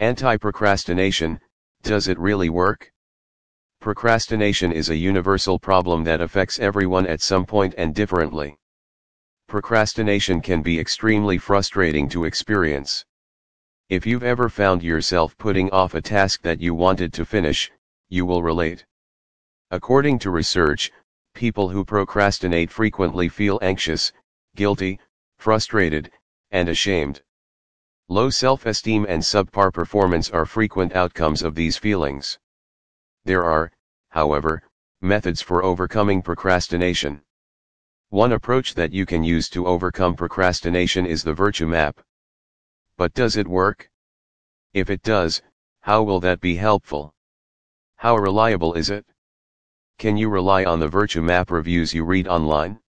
Anti-procrastination, does it really work? Procrastination is a universal problem that affects everyone at some point and differently. Procrastination can be extremely frustrating to experience. If you've ever found yourself putting off a task that you wanted to finish, you will relate. According to research, people who procrastinate frequently feel anxious, guilty, frustrated, and ashamed. Low self-esteem and subpar performance are frequent outcomes of these feelings. There are, however, methods for overcoming procrastination. One approach that you can use to overcome procrastination is the virtue map. But does it work? If it does, how will that be helpful? How reliable is it? Can you rely on the virtue map reviews you read online?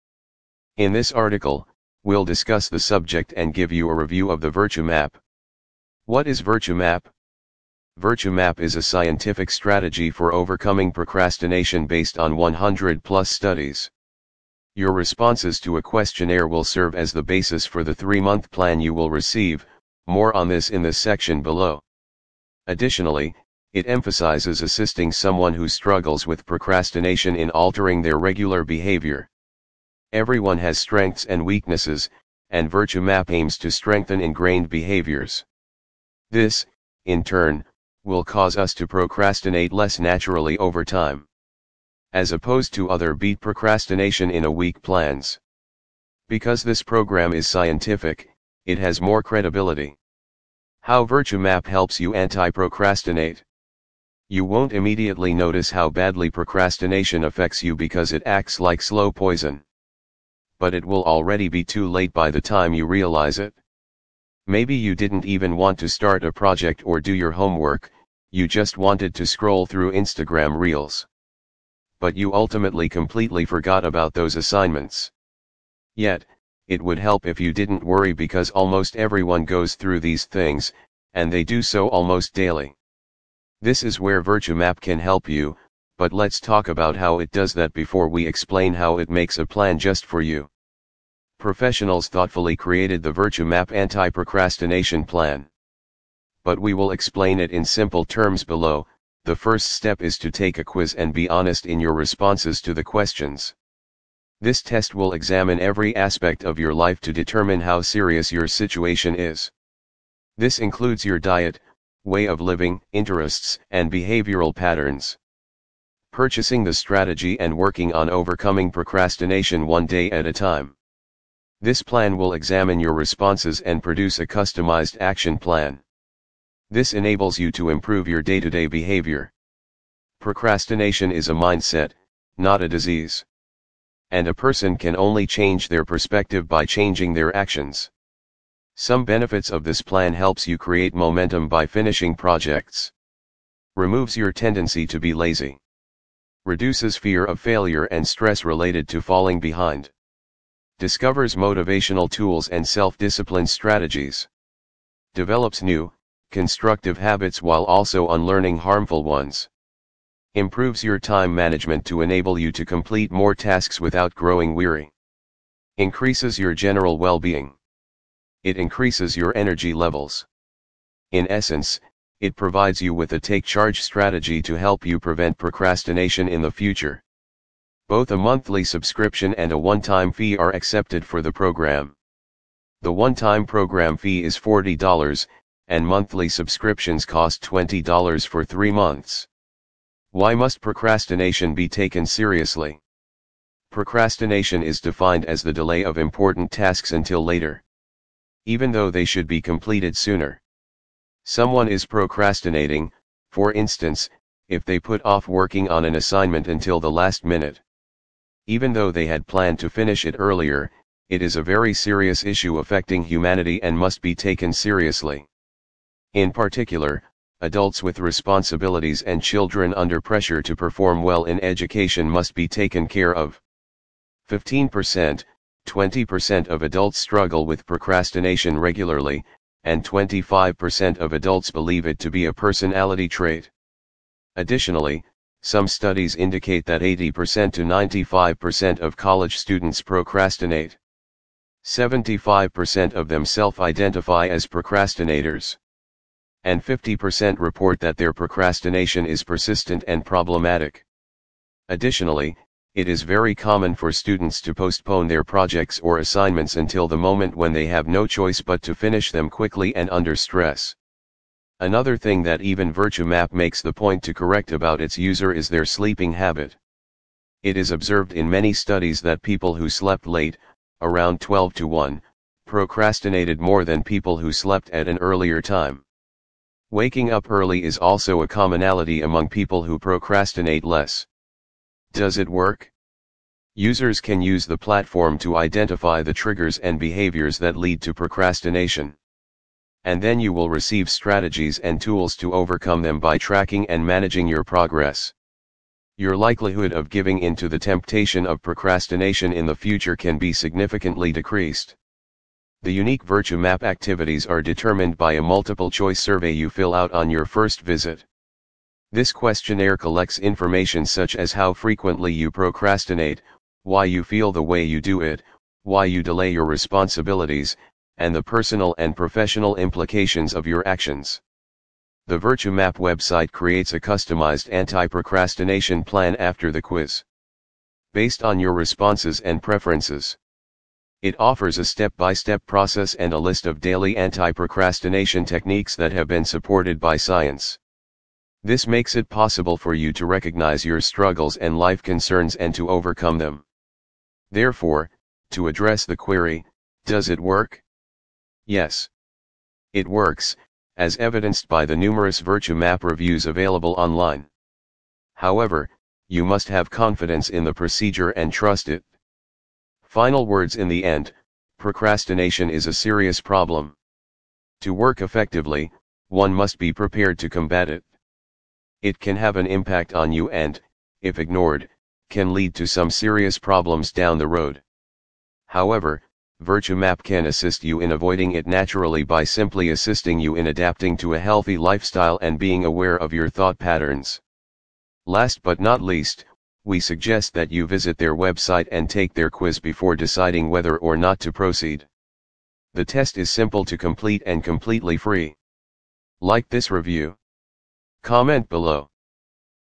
In this article, we'll discuss the subject and give you a review of the Virtue Map. What is Virtue Map? Virtue Map is a scientific strategy for overcoming procrastination based on 100 plus studies. Your responses to a questionnaire will serve as the basis for the three month plan you will receive, more on this in the section below. Additionally, it emphasizes assisting someone who struggles with procrastination in altering their regular behavior. Everyone has strengths and weaknesses, and Virtue Map aims to strengthen ingrained behaviors. This, in turn, will cause us to procrastinate less naturally over time. As opposed to other beat procrastination in a week plans. Because this program is scientific, it has more credibility. How Virtue Map helps you anti-procrastinate. You won't immediately notice how badly procrastination affects you because it acts like slow poison but it will already be too late by the time you realize it. Maybe you didn't even want to start a project or do your homework, you just wanted to scroll through Instagram Reels. But you ultimately completely forgot about those assignments. Yet, it would help if you didn't worry because almost everyone goes through these things, and they do so almost daily. This is where Virtue Map can help you, but let's talk about how it does that before we explain how it makes a plan just for you. Professionals thoughtfully created the Virtue Map anti-procrastination plan. But we will explain it in simple terms below, the first step is to take a quiz and be honest in your responses to the questions. This test will examine every aspect of your life to determine how serious your situation is. This includes your diet, way of living, interests, and behavioral patterns purchasing the strategy and working on overcoming procrastination one day at a time. This plan will examine your responses and produce a customized action plan. This enables you to improve your day-to-day behavior. Procrastination is a mindset, not a disease. And a person can only change their perspective by changing their actions. Some benefits of this plan helps you create momentum by finishing projects. Removes your tendency to be lazy reduces fear of failure and stress related to falling behind. Discovers motivational tools and self-discipline strategies. Develops new, constructive habits while also unlearning harmful ones. Improves your time management to enable you to complete more tasks without growing weary. Increases your general well-being. It increases your energy levels. In essence, it provides you with a take charge strategy to help you prevent procrastination in the future. Both a monthly subscription and a one time fee are accepted for the program. The one time program fee is $40, and monthly subscriptions cost $20 for three months. Why must procrastination be taken seriously? Procrastination is defined as the delay of important tasks until later. Even though they should be completed sooner. Someone is procrastinating, for instance, if they put off working on an assignment until the last minute. Even though they had planned to finish it earlier, it is a very serious issue affecting humanity and must be taken seriously. In particular, adults with responsibilities and children under pressure to perform well in education must be taken care of. 15%, 20% of adults struggle with procrastination regularly, and 25% of adults believe it to be a personality trait. Additionally, some studies indicate that 80% to 95% of college students procrastinate. 75% of them self identify as procrastinators. and 50% report that their procrastination is persistent and problematic. Additionally, it is very common for students to postpone their projects or assignments until the moment when they have no choice but to finish them quickly and under stress. Another thing that even VirtueMap makes the point to correct about its user is their sleeping habit. It is observed in many studies that people who slept late, around 12 to 1, procrastinated more than people who slept at an earlier time. Waking up early is also a commonality among people who procrastinate less. Does it work? Users can use the platform to identify the triggers and behaviors that lead to procrastination. And then you will receive strategies and tools to overcome them by tracking and managing your progress. Your likelihood of giving into the temptation of procrastination in the future can be significantly decreased. The unique VirtueMap activities are determined by a multiple choice survey you fill out on your first visit. This questionnaire collects information such as how frequently you procrastinate, why you feel the way you do it, why you delay your responsibilities, and the personal and professional implications of your actions. The VirtueMap website creates a customized anti-procrastination plan after the quiz. Based on your responses and preferences. It offers a step-by-step process and a list of daily anti-procrastination techniques that have been supported by science. This makes it possible for you to recognize your struggles and life concerns and to overcome them. Therefore, to address the query, does it work? Yes. It works, as evidenced by the numerous VirtueMap reviews available online. However, you must have confidence in the procedure and trust it. Final words in the end, procrastination is a serious problem. To work effectively, one must be prepared to combat it. It can have an impact on you and, if ignored, can lead to some serious problems down the road. However, VirtueMap can assist you in avoiding it naturally by simply assisting you in adapting to a healthy lifestyle and being aware of your thought patterns. Last but not least, we suggest that you visit their website and take their quiz before deciding whether or not to proceed. The test is simple to complete and completely free. Like this review. Comment below.